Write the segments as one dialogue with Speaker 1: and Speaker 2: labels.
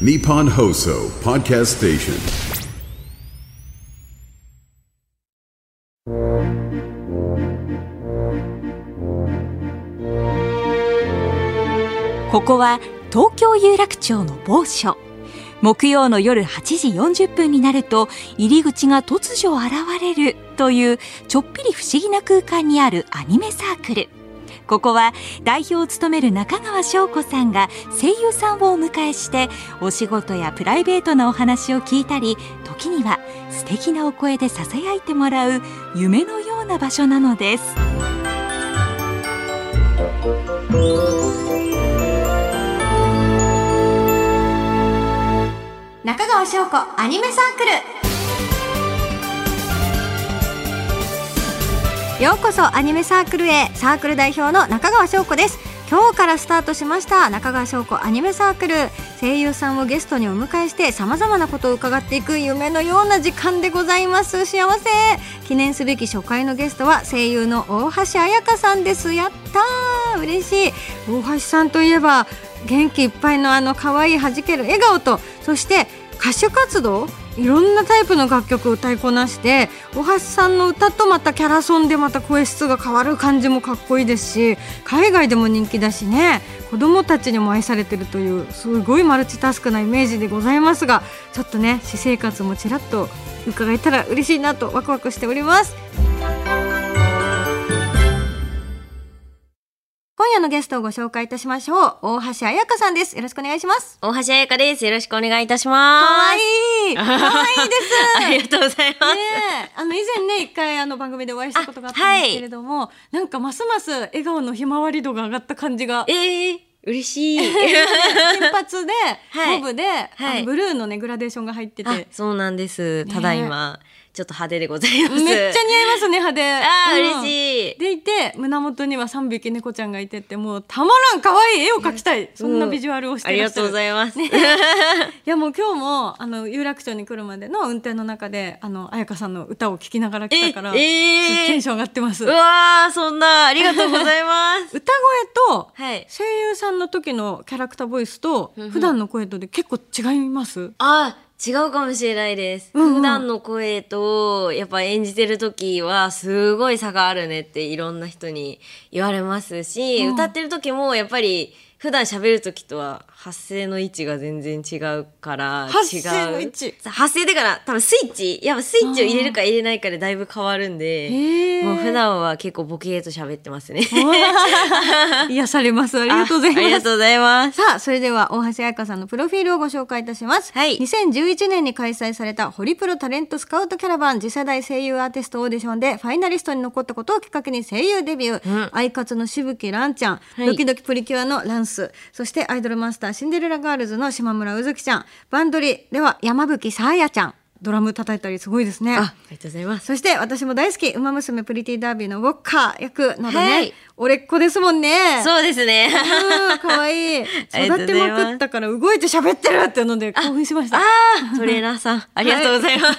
Speaker 1: Nippon Hoso Podcast Station.
Speaker 2: ここは東京有楽町の某所木曜の夜8時40分になると入り口が突如現れるというちょっぴり不思議な空間にあるアニメサークルここは代表を務める中川翔子さんが声優さんをお迎えしてお仕事やプライベートなお話を聞いたり時には素敵なお声でささやいてもらう夢のような場所なのです。
Speaker 3: 中川翔子アニメサークル。ようこそアニメサークルへ。サークル代表の中川翔子です。今日からスタートしました。中川翔子アニメサークル。声優さんをゲストにお迎えしてさまざまなことを伺っていく夢のような時間でございます。幸せ。記念すべき初回のゲストは声優の大橋彩香さんです。やったー。嬉しい。大橋さんといえば元気いっぱいのあの可愛い弾ける笑顔とそして歌手活動いろんなタイプの楽曲を歌いこなして大橋さんの歌とまたキャラソンでまた声質が変わる感じもかっこいいですし海外でも人気だしね子供たちにも愛されてるというすごいマルチタスクなイメージでございますがちょっとね私生活もちらっと伺えたら嬉しいなとワクワクしております。のゲストをご紹介いたしましょう。大橋彩香さんです。よろしくお願いします。
Speaker 4: 大橋彩香です。よろしくお願いいたします。
Speaker 3: 可愛い。可愛いです。
Speaker 4: ありがとうございます。
Speaker 3: ねえ。あの以前ね一回あの番組でお会いしたことがあったんですけれども、なんかますます笑顔のひまわり度が上がった感じが。
Speaker 4: ええ嬉しい。
Speaker 3: 金髪で、
Speaker 4: はい。
Speaker 3: ボブで、あのブルーのねグラデーションが入ってて。
Speaker 4: あ、そうなんです。
Speaker 3: ね
Speaker 4: ただいま、ちょっと派手でございます。
Speaker 3: めっちゃ似合いますね派手
Speaker 4: あー、嬉
Speaker 3: い
Speaker 4: しい。
Speaker 3: でいて胸元には3匹猫ちゃんがいてってもうたまらん可愛い絵を描きたいそんなビジュアルをして
Speaker 4: ありがとうございます。
Speaker 3: いやもう今日もあの有楽町に来るまでの運転の中であの彩香さんの歌を聴きながら来たから、
Speaker 4: ええー
Speaker 3: テンション上がってます
Speaker 4: うわー、そんな、ありがとうございます。
Speaker 3: 歌声と
Speaker 4: はい。
Speaker 3: 声優さんの時のキャラクターボイスと
Speaker 4: うんうん
Speaker 3: 普段の声とで結構違います？
Speaker 4: あ、違うかもしれないです。
Speaker 3: うんうん
Speaker 4: 普段の声と、やっぱ演じてる時は、すごい差があるねっていろんな人に言われますし、
Speaker 3: うん
Speaker 4: 歌ってる時もやっぱり、普段喋る時とは発声の位置が全然違うから
Speaker 3: 発声の位置？
Speaker 4: 発声だから多分スイッチ。やっぱスイッチを入れるか入れないかでだいぶ変わるんでもう普段は結構ボケーと喋ってますね。
Speaker 3: 癒されます。ありがとうござい
Speaker 4: ああり
Speaker 3: ます
Speaker 4: がとうございます。
Speaker 3: さあそれでは大橋彩香さんのプロフィールをご紹介いたします、
Speaker 4: はい。
Speaker 3: 2011年に開催されたホリプロタレントスカウトキャラバン次世代声優アーティストオーディションでファイナリストに残ったことをきっかけに声優デビュー、
Speaker 4: うん
Speaker 3: アイカツのしぶきらんちゃん、
Speaker 4: はい
Speaker 3: ドキドキプリキュアのランスそしてアイドルマスターシンデレラガールズの島村卯月ちゃん。バンドリでは山吹沙綾ちゃん。ドラム叩いたりすごいですね。
Speaker 4: あありがとうございます。
Speaker 3: そして私も大好き「ウマ娘プリティダービー」のウオッカ役などね、
Speaker 4: はい
Speaker 3: 俺っ子ですもんね。
Speaker 4: そうですね。
Speaker 3: うん可愛い。
Speaker 4: ありがと
Speaker 3: 育て
Speaker 4: ま
Speaker 3: くったから動いて喋ってるっていうので興奮しました。
Speaker 4: あートレーナーさん。ありがとうございます、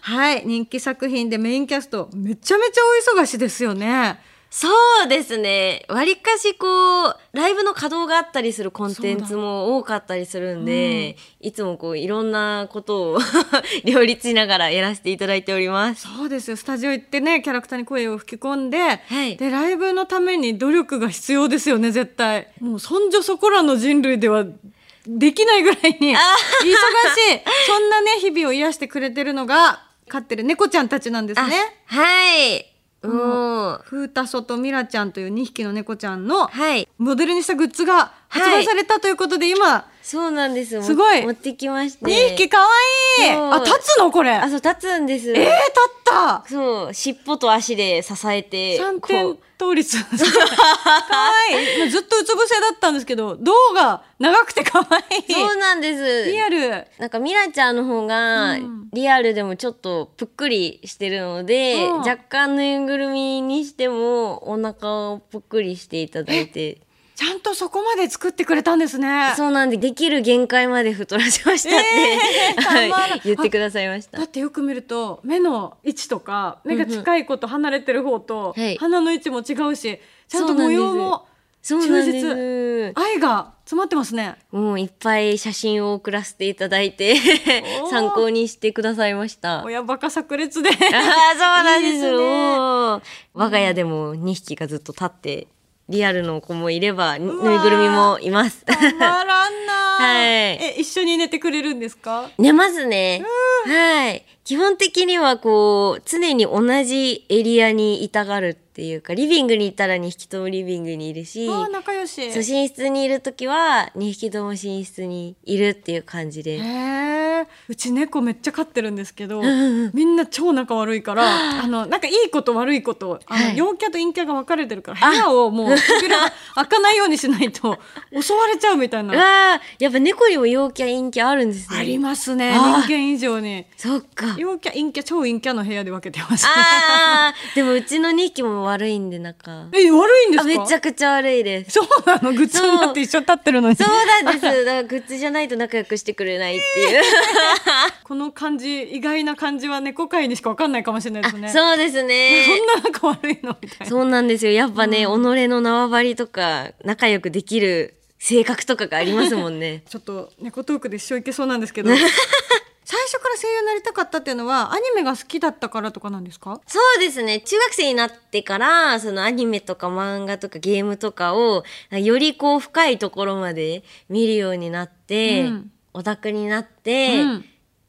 Speaker 3: はい。人気作品でメインキャスト。めちゃめちゃお忙しですよね
Speaker 4: そうですね。わりかしこう、ライブの稼働があったりするコンテンツも多かったりするんで、いつもこう、いろんなことを 両立しながらやらせていただいております。
Speaker 3: そうですよ。スタジオ行ってねキャラクターに声を吹き込んで、
Speaker 4: はい。
Speaker 3: でライブのために努力が必要ですよね絶対。もうそんじょそこらの人類ではできないぐらいに忙しい。そんなね日々を癒してくれてるのが飼ってる猫ちゃんたちなんですね。
Speaker 4: あはい。もう、
Speaker 3: フータソとミラちゃんという2匹の猫ちゃんの
Speaker 4: はい。
Speaker 3: モデルにしたグッズが発売されたということで、今
Speaker 4: そうなんです。
Speaker 3: すごい。
Speaker 4: 持ってきまして。
Speaker 3: 2匹かわいい。あ立つのこれ。
Speaker 4: あ、そう、立つんです。
Speaker 3: えー、立った。
Speaker 4: そう、尻尾と足で支えて、
Speaker 3: 三
Speaker 4: こ
Speaker 3: 点
Speaker 4: う。
Speaker 3: 倒立。かわいい。まあずっとうつ伏せだったんですけど胴が長くてかわいい。
Speaker 4: そうなんです。
Speaker 3: リアル。
Speaker 4: なんかミラちゃんの方が
Speaker 3: うん。
Speaker 4: リアルでもちょっとぷっくりしてるので、
Speaker 3: うん。
Speaker 4: 若干ぬいぐるみにしてもお腹をぷっくりしていただいて
Speaker 3: ちゃんとそこまで作ってくれたんですね。
Speaker 4: そうなんでできる限界まで太らせましたって、
Speaker 3: えー
Speaker 4: はい、言ってくださいました。
Speaker 3: だってよく見ると目の位置とか目が近い子と離れてる方と
Speaker 4: はい。
Speaker 3: 鼻の位置も違うしちゃんと模様も
Speaker 4: そうなんで
Speaker 3: 忠
Speaker 4: す。
Speaker 3: 愛が詰まってますね。
Speaker 4: もういっぱい写真を送らせていただいて参考にしてくださいました。
Speaker 3: 親バカ炸裂で。
Speaker 4: ああ、そうなんです。
Speaker 3: いいですね。
Speaker 4: 我が家でも2匹がずっと立って、リアルの子もいれば、ぬぬいぐるみもいます。
Speaker 3: たまらんな、
Speaker 4: はい
Speaker 3: え一緒に寝てくれるんですか？
Speaker 4: 寝ますね。はい。基本的にはこう、常に同じエリアにいたがるっていうか、リビングにいたら2匹ともリビングにいるし、
Speaker 3: あー仲良し。
Speaker 4: そう寝室にいるときは2匹とも寝室にいるっていう感じで。
Speaker 3: へえうち猫めっちゃ飼ってるんですけど、
Speaker 4: んうん
Speaker 3: みんな超仲悪いからあのなんかいいこと悪いことあの、
Speaker 4: はい。
Speaker 3: 陽キャと陰キャが分かれてるから部屋をもう扉開かないようにしないと 襲われちゃうみたいうな
Speaker 4: わあ、やっぱ猫にも陽キャ陰キャあるんですね。
Speaker 3: ありますね人間以上に。
Speaker 4: そっか。
Speaker 3: 陽キャ陰キャ超陰キャの部屋で分けてます
Speaker 4: ああ、でもうちの2匹も悪いんで仲。
Speaker 3: え悪いんです
Speaker 4: あ
Speaker 3: か
Speaker 4: めちゃくちゃ悪いです。
Speaker 3: そうなの？グッズになって一緒に立ってるのに
Speaker 4: そうなんです。だからグッズじゃないと仲良くしてくれないっていう。
Speaker 3: この感じ意外な感じは猫界にしか分かんないかもしれないですね
Speaker 4: そうですね。
Speaker 3: そんな仲悪いのみたいな
Speaker 4: そうなんですよ。やっぱね、己の縄張りとか、仲良くできる性格とかがありますもんね。
Speaker 3: ちょっと猫トークで一生いけそうなんですけど 最初から声優になりたかったっていうのはアニメが好きだったからとかなんですか？
Speaker 4: そうですね。中学生になってから、そのアニメとか漫画とかゲームとかを、よりこう深いところまで見るようになって、
Speaker 3: うん
Speaker 4: オタクになって、
Speaker 3: うん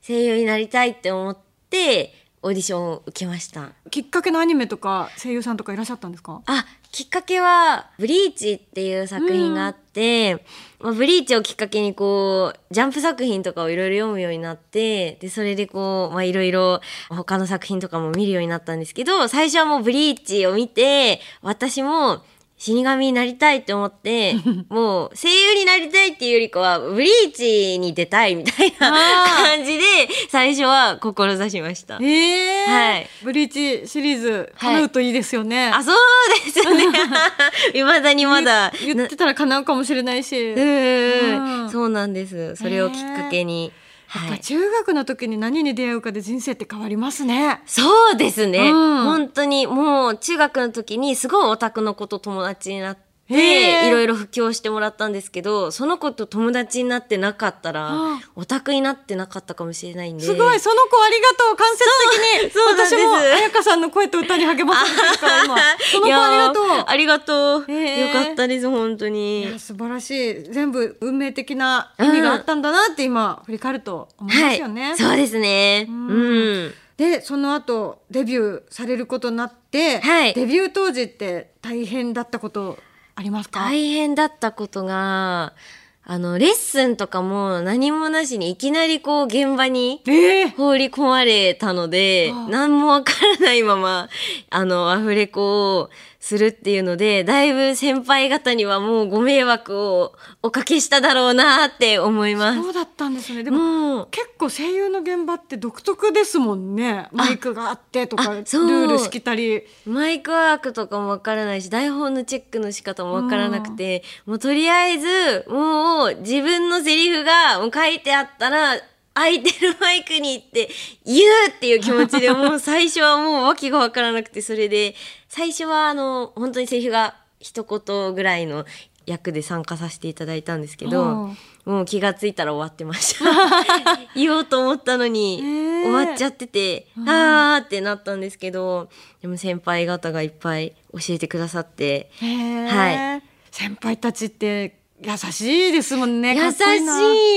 Speaker 4: 声優になりたいって思って、オーディションを受けました。
Speaker 3: きっかけのアニメとか声優さんとかいらっしゃったんですか？
Speaker 4: あ、きっかけは、ブリーチっていう作品があって、まあ、ブリーチをきっかけにこう、ジャンプ作品とかをいろいろ読むようになって、で、それでこう、まあ、いろいろ他の作品とかも見るようになったんですけど、最初はもうブリーチを見て、私も、死神になりたいって思って、もう声優になりたいっていうよりかは、ブリーチに出たいみたいな感じで、最初は志しました。
Speaker 3: ええ
Speaker 4: はい
Speaker 3: ブリーチシリーズ
Speaker 4: はい
Speaker 3: 叶うといいですよね、
Speaker 4: あ、そうですね。未だにまだ。
Speaker 3: 言ってたら叶うかもしれないし、
Speaker 4: う
Speaker 3: や
Speaker 4: んうん、そうなんです。それをきっかけに。はい。
Speaker 3: っぱ中学の時に何に出会うかで人生って変わりますね
Speaker 4: そうですね。
Speaker 3: うん
Speaker 4: 本当にもう中学の時にすごいオタクの子と友達になって。
Speaker 3: へー
Speaker 4: いろいろ布教してもらったんですけどその子と友達になってなかったら
Speaker 3: あ。
Speaker 4: オタクになってなかったかもしれないんで。す
Speaker 3: ごい。その子ありがとう間接的に私も彩香さんの声と歌に励まされてるから今。その子ありがとう。
Speaker 4: ありがとう、よかったです本当
Speaker 3: い
Speaker 4: に
Speaker 3: や素晴らしい。全部運命的な意味があったんだなって今振り返ると思いますよね。
Speaker 4: はい、そうですね。うん。
Speaker 3: でその後デビューされることになって、
Speaker 4: はい。
Speaker 3: デビュー当時って大変だったことありますか？
Speaker 4: 大変だったことが、あの、レッスンとかも何もなしにいきなりこう現場に
Speaker 3: ええ
Speaker 4: 放り込まれたので
Speaker 3: ああ、
Speaker 4: 何もわからないまま、あの、アフレコをするっていうので、だいぶ先輩方にはもうご迷惑をおかけしただろうなって思います。
Speaker 3: そうだったんですね。でも結構声優の現場って独特ですもんね。マイクがあってとかルールしきたり。
Speaker 4: マイクワークとかもわからないし、台本のチェックの仕方もわからなくて、もうとりあえず、もう自分のセリフがもう書いてあったら、空いてるマイクに行って言うっていう気持ちでもう 最初はもう訳がわからなくて、それで、最初はあの、本当にセリフが一言ぐらいの役で参加させていただいたんですけど、
Speaker 3: うん
Speaker 4: もう気がついたら終わってました。言おうと思ったのに、終わっちゃってて、あーってなったんですけど、でも先輩方がいっぱい教えてくださって、は
Speaker 3: 先輩たちって優しいですもんねか
Speaker 4: 優し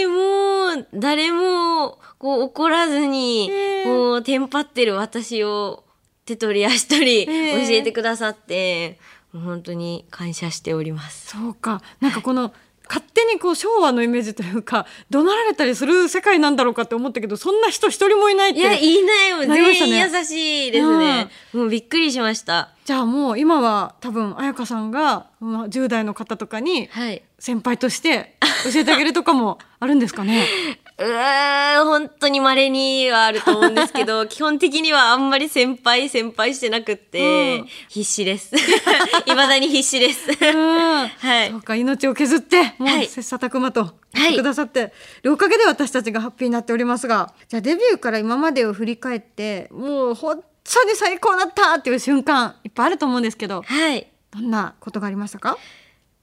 Speaker 4: い、もう、誰も、こう怒らずに
Speaker 3: へー、
Speaker 4: こう、テンパってる私を手取り足取り教えてくださって、もう本当に感謝しております。
Speaker 3: そうか。なんかこの勝手にこう昭和のイメージというか怒鳴られたりする世界なんだろうかって思ったけどそんな人一人もいないって
Speaker 4: いや、いいなよ。
Speaker 3: なりましたね
Speaker 4: 全員優しいですね。もうびっくりしました。
Speaker 3: じゃあもう今は多分彩香さんがまあ10代の方とかに
Speaker 4: はい。
Speaker 3: 先輩として教えてあげるとかもあるんですかね？
Speaker 4: うーん、本当に稀にはあると思うんですけど、基本的にはあんまり先輩、先輩してなくって、
Speaker 3: うん
Speaker 4: 必死です。未だに必死です。
Speaker 3: うん
Speaker 4: はい
Speaker 3: そうか命を削ってもう
Speaker 4: はい
Speaker 3: 切磋琢磨と
Speaker 4: はい
Speaker 3: くださって、でおかげで私たちがハッピーになっておりますがじゃあデビューから今までを振り返ってもう本当に最高だったっていう瞬間いっぱいあると思うんですけど
Speaker 4: はい。
Speaker 3: どんなことがありましたか？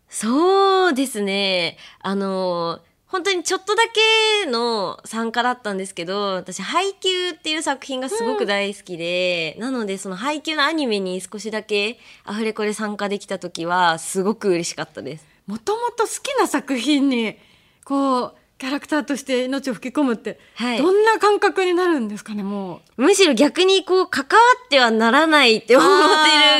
Speaker 4: そうですね。あの、本当にちょっとだけの参加だったんですけど、私、配給っていう作品がすごく大好きで、なので、その配給のアニメに少しだけアフレコで参加できた時は、すごく嬉しかったです。
Speaker 3: もともと好きな作品にこうキャラクターとして命を吹き込むって、
Speaker 4: はい
Speaker 3: どんな感覚になるんですかねも
Speaker 4: むしろ逆にこう関わってはならないって思っ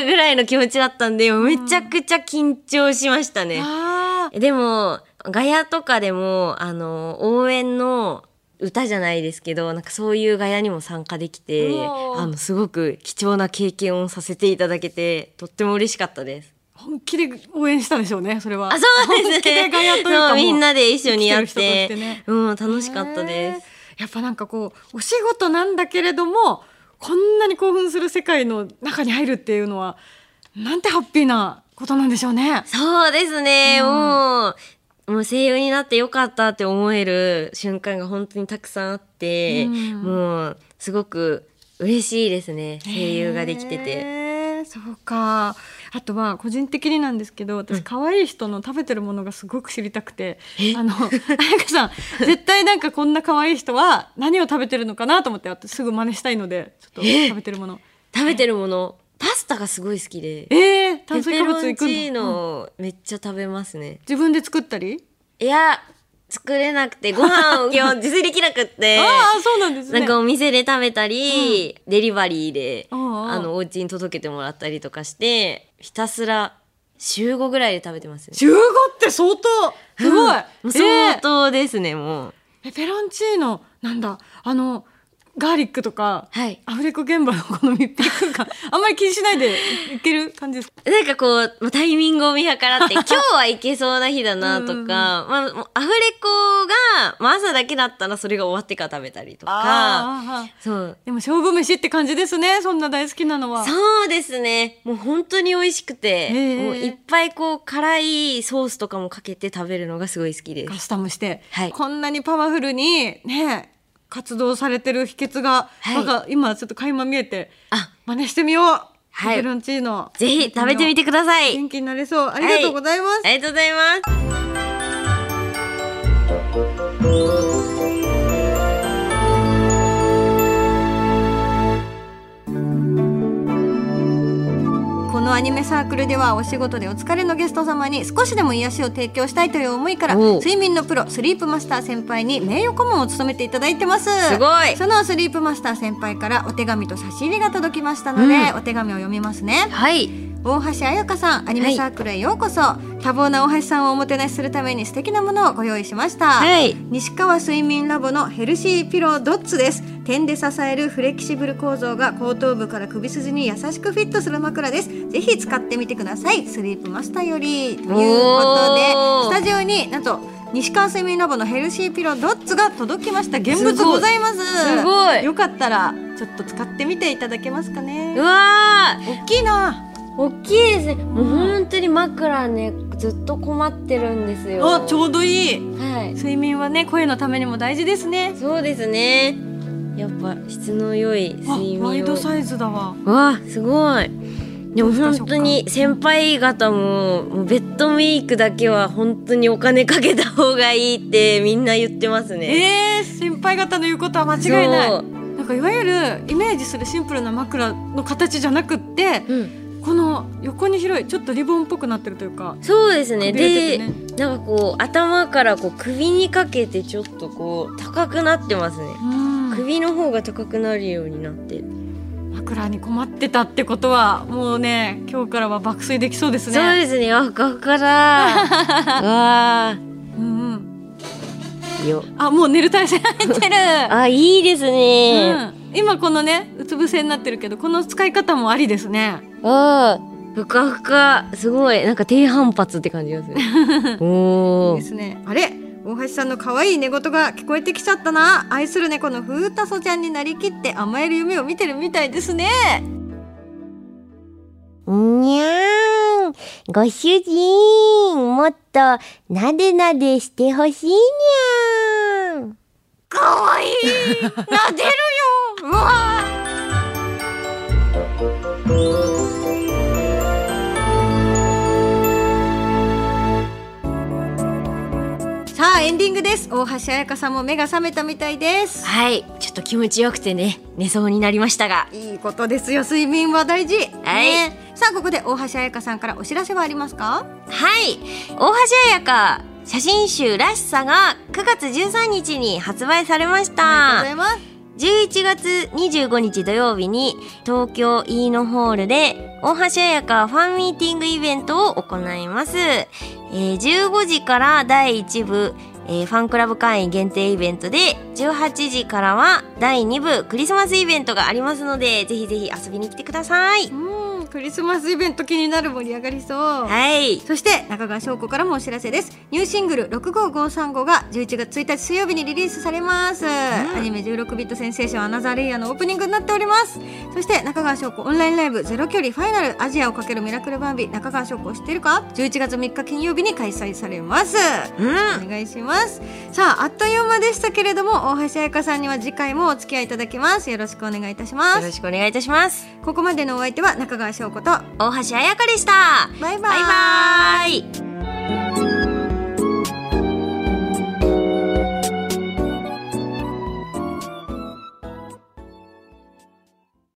Speaker 4: てるぐらいの気持ちだったんで、めちゃくちゃ緊張しました
Speaker 3: う。
Speaker 4: ね。
Speaker 3: あ
Speaker 4: でも、ガヤとかでも、あの、応援の歌じゃないですけど、なんかそういうガヤにも参加できてあの、すごく貴重な経験をさせていただけて、とっても嬉しかったです。
Speaker 3: 本気で応援したでしょうねそれは。
Speaker 4: あ、そうですね。
Speaker 3: 本気でガヤというか
Speaker 4: みんなで一緒にやっ
Speaker 3: て
Speaker 4: て
Speaker 3: ね
Speaker 4: うん、楽しかったです。
Speaker 3: やっぱなんかこうお仕事なんだけれどもこんなに興奮する世界の中に入るっていうのはなんてハッピーなことなんでしょうね。
Speaker 4: そうですね、
Speaker 3: うん
Speaker 4: もう、もう声優になってよかったって思える瞬間が本当にたくさんあって、
Speaker 3: うん。
Speaker 4: もう、すごく嬉しいですね。声優ができてて。
Speaker 3: そうか。あとは個人的になんですけど私可愛い人の食べてるものがすごく知りたくて、あの彩香さん 絶対なんかこんな可愛い人は何を食べてるのかなと思って私すぐ真似したいのでちょっと食べてるもの。
Speaker 4: 食べてるもの、パスタがすごい好きで。
Speaker 3: えー、
Speaker 4: ペ
Speaker 3: 炭水
Speaker 4: ペロンチ
Speaker 3: 化物いく
Speaker 4: ノめっちゃ食べますね。
Speaker 3: 自分で作ったり？
Speaker 4: いや、作れなくて、ご飯を今日自炊できなくって。
Speaker 3: ああそうなんですね。
Speaker 4: なんかお店で食べたり、デリバリーで、あの、お家に届けてもらったりとかして、ひたすら週5ぐらいで食べてますね。
Speaker 3: 週5って相当！すごい、
Speaker 4: もう
Speaker 3: えー
Speaker 4: 相当ですね、もう。
Speaker 3: ペペロンチーノなんだ。あのガーリックとか、
Speaker 4: はい。
Speaker 3: アフレコ現場のこの密閉空間 あんまり気にしないでいける感じですか？
Speaker 4: なんかこう、まあタイミングを見計らって、今日はいけそうな日だなとか、まあ、アフレコが、まあ、朝だけだったらそれが終わってから食べたりとか、そう。
Speaker 3: でも勝負飯って感じですねそんな大好きなのは。
Speaker 4: そうですね。もう本当に美味しくて、
Speaker 3: ー。
Speaker 4: もういっぱいこう辛いソースとかもかけて食べるのがすごい好きです。
Speaker 3: カスタムして、
Speaker 4: はい。
Speaker 3: こんなにパワフルにね活動されてる秘訣が、
Speaker 4: はい。
Speaker 3: なんか今ちょっと垣間見えて
Speaker 4: あ、
Speaker 3: 真似してみよう、
Speaker 4: はい。
Speaker 3: ンチーノ。
Speaker 4: ぜひ食べてみてください。
Speaker 3: 元気になれそう。ありがとうございます、
Speaker 4: ありがとうございます。
Speaker 3: のアニメサークルではお仕事でお疲れのゲスト様に少しでも癒しを提供したいという思いから睡眠のプロスリープマスター先輩に名誉顧問を務めていただいてます。
Speaker 4: すごい。
Speaker 3: そのスリープマスター先輩からお手紙と差し入れが届きましたので、お手紙を読みますね。
Speaker 4: はい。
Speaker 3: 大橋彩香さんアニメサークルへようこそ、多忙な大橋さんをおもてなしするために素敵なものをご用意しました、
Speaker 4: はい。
Speaker 3: 西川睡眠ラボのヘルシーピロードッツです。点で支えるフレキシブル構造が後頭部から首筋に優しくフィットする枕です。ぜひ使ってみてください。スリープマスターより。ということでスタジオになんと西川睡眠ラボのヘルシーピロードッツが届きました。現物ございます。
Speaker 4: すごい。
Speaker 3: よかったらちょっと使ってみていただけますかね。
Speaker 4: うわ
Speaker 3: 大きいな。
Speaker 4: ー大きいですね。もう本当に枕ね、ずっと困ってるんですよ。
Speaker 3: あちょうどいい
Speaker 4: はい。
Speaker 3: 睡眠はね声のためにも大事ですね
Speaker 4: そうですね。やっぱ質の良い
Speaker 3: あ
Speaker 4: 睡眠を。
Speaker 3: ワイドサイズだわ
Speaker 4: わあすごいでも本当に先輩方ももうベッドメイクだけは本当にお金かけた方がいいってみんな言ってますね。
Speaker 3: えー、先輩方の言うことは間違いないなんかいわゆるイメージするシンプルな枕の形じゃなくって
Speaker 4: うん、
Speaker 3: この横に広いちょっとリボンっぽくなってるというか
Speaker 4: そうですね。
Speaker 3: くびれて
Speaker 4: で、なんかこう頭からこう首にかけてちょっとこう高くなってますね。
Speaker 3: うん。
Speaker 4: 首の方が高くなるようになって。る、
Speaker 3: 枕に困ってたってことはもうね今日からは爆睡できそうですね。
Speaker 4: そうですね。あガガだわ
Speaker 3: うんうん
Speaker 4: ーよ。
Speaker 3: あもう寝る体勢入ってる。
Speaker 4: あいいですね、
Speaker 3: うん、今このねうつ伏せになってるけどこの使い方もありですね。
Speaker 4: ああ、ふかふか、すごい、なんか低反発って感じがする。おー。
Speaker 3: いいで。すね。あれ？大橋さんの可愛い寝言が聞こえてきちゃったな。愛する猫のふーたそちゃんになりきって甘える夢を見てるみたいですね。
Speaker 5: にゃーん。ご主人、もっとなでなでしてほしいにゃーん。
Speaker 3: 可愛い撫でるよ。う。わディングです。大橋彩香さんも目が覚めたみたいです。
Speaker 4: はい。ちょっと気持ちよくてね寝そうになりましたが。
Speaker 3: いいことですよ。睡眠は大事。
Speaker 4: はい。
Speaker 3: ねさあここで大橋彩香さんからお知らせはありますか？
Speaker 4: はい。大橋彩香写真集らしさが9月13日に発売されまし
Speaker 3: あ
Speaker 4: た
Speaker 3: りがとうございます。
Speaker 4: 11月25日土曜日に東京イーノホールで大橋彩香ファンミーティングイベントを行います、えー15時から第1部、えーファンクラブ会員限定イベントで18時からは第2部クリスマスイベントがありますのでぜひぜひ遊びに来てください。
Speaker 3: うんクリスマスイベント気になる盛り上がりそう。
Speaker 4: はい。
Speaker 3: そして中川翔子からもお知らせです。ニューシングル65535が11月1日水曜日にリリースされます、アニメ16ビットセンセーションアナザーレイヤーのオープニングになっておりますそして中川翔子オンラインライブゼロ距離ファイナルアジアをかけるミラクルバンビ中川翔子を知ってるか11月3日金曜日に開催されます。
Speaker 4: うん。
Speaker 3: お願いします。さああっという間でしたけれども大橋彩香さんには次回もお付き合いいただきます。よろしくお願いいたしま
Speaker 4: よろ
Speaker 3: す
Speaker 4: しくお願いいたします。
Speaker 3: ここまでのお相手は中川翔子と
Speaker 4: 大橋彩香でした。
Speaker 3: バイバイ。
Speaker 4: バイバイ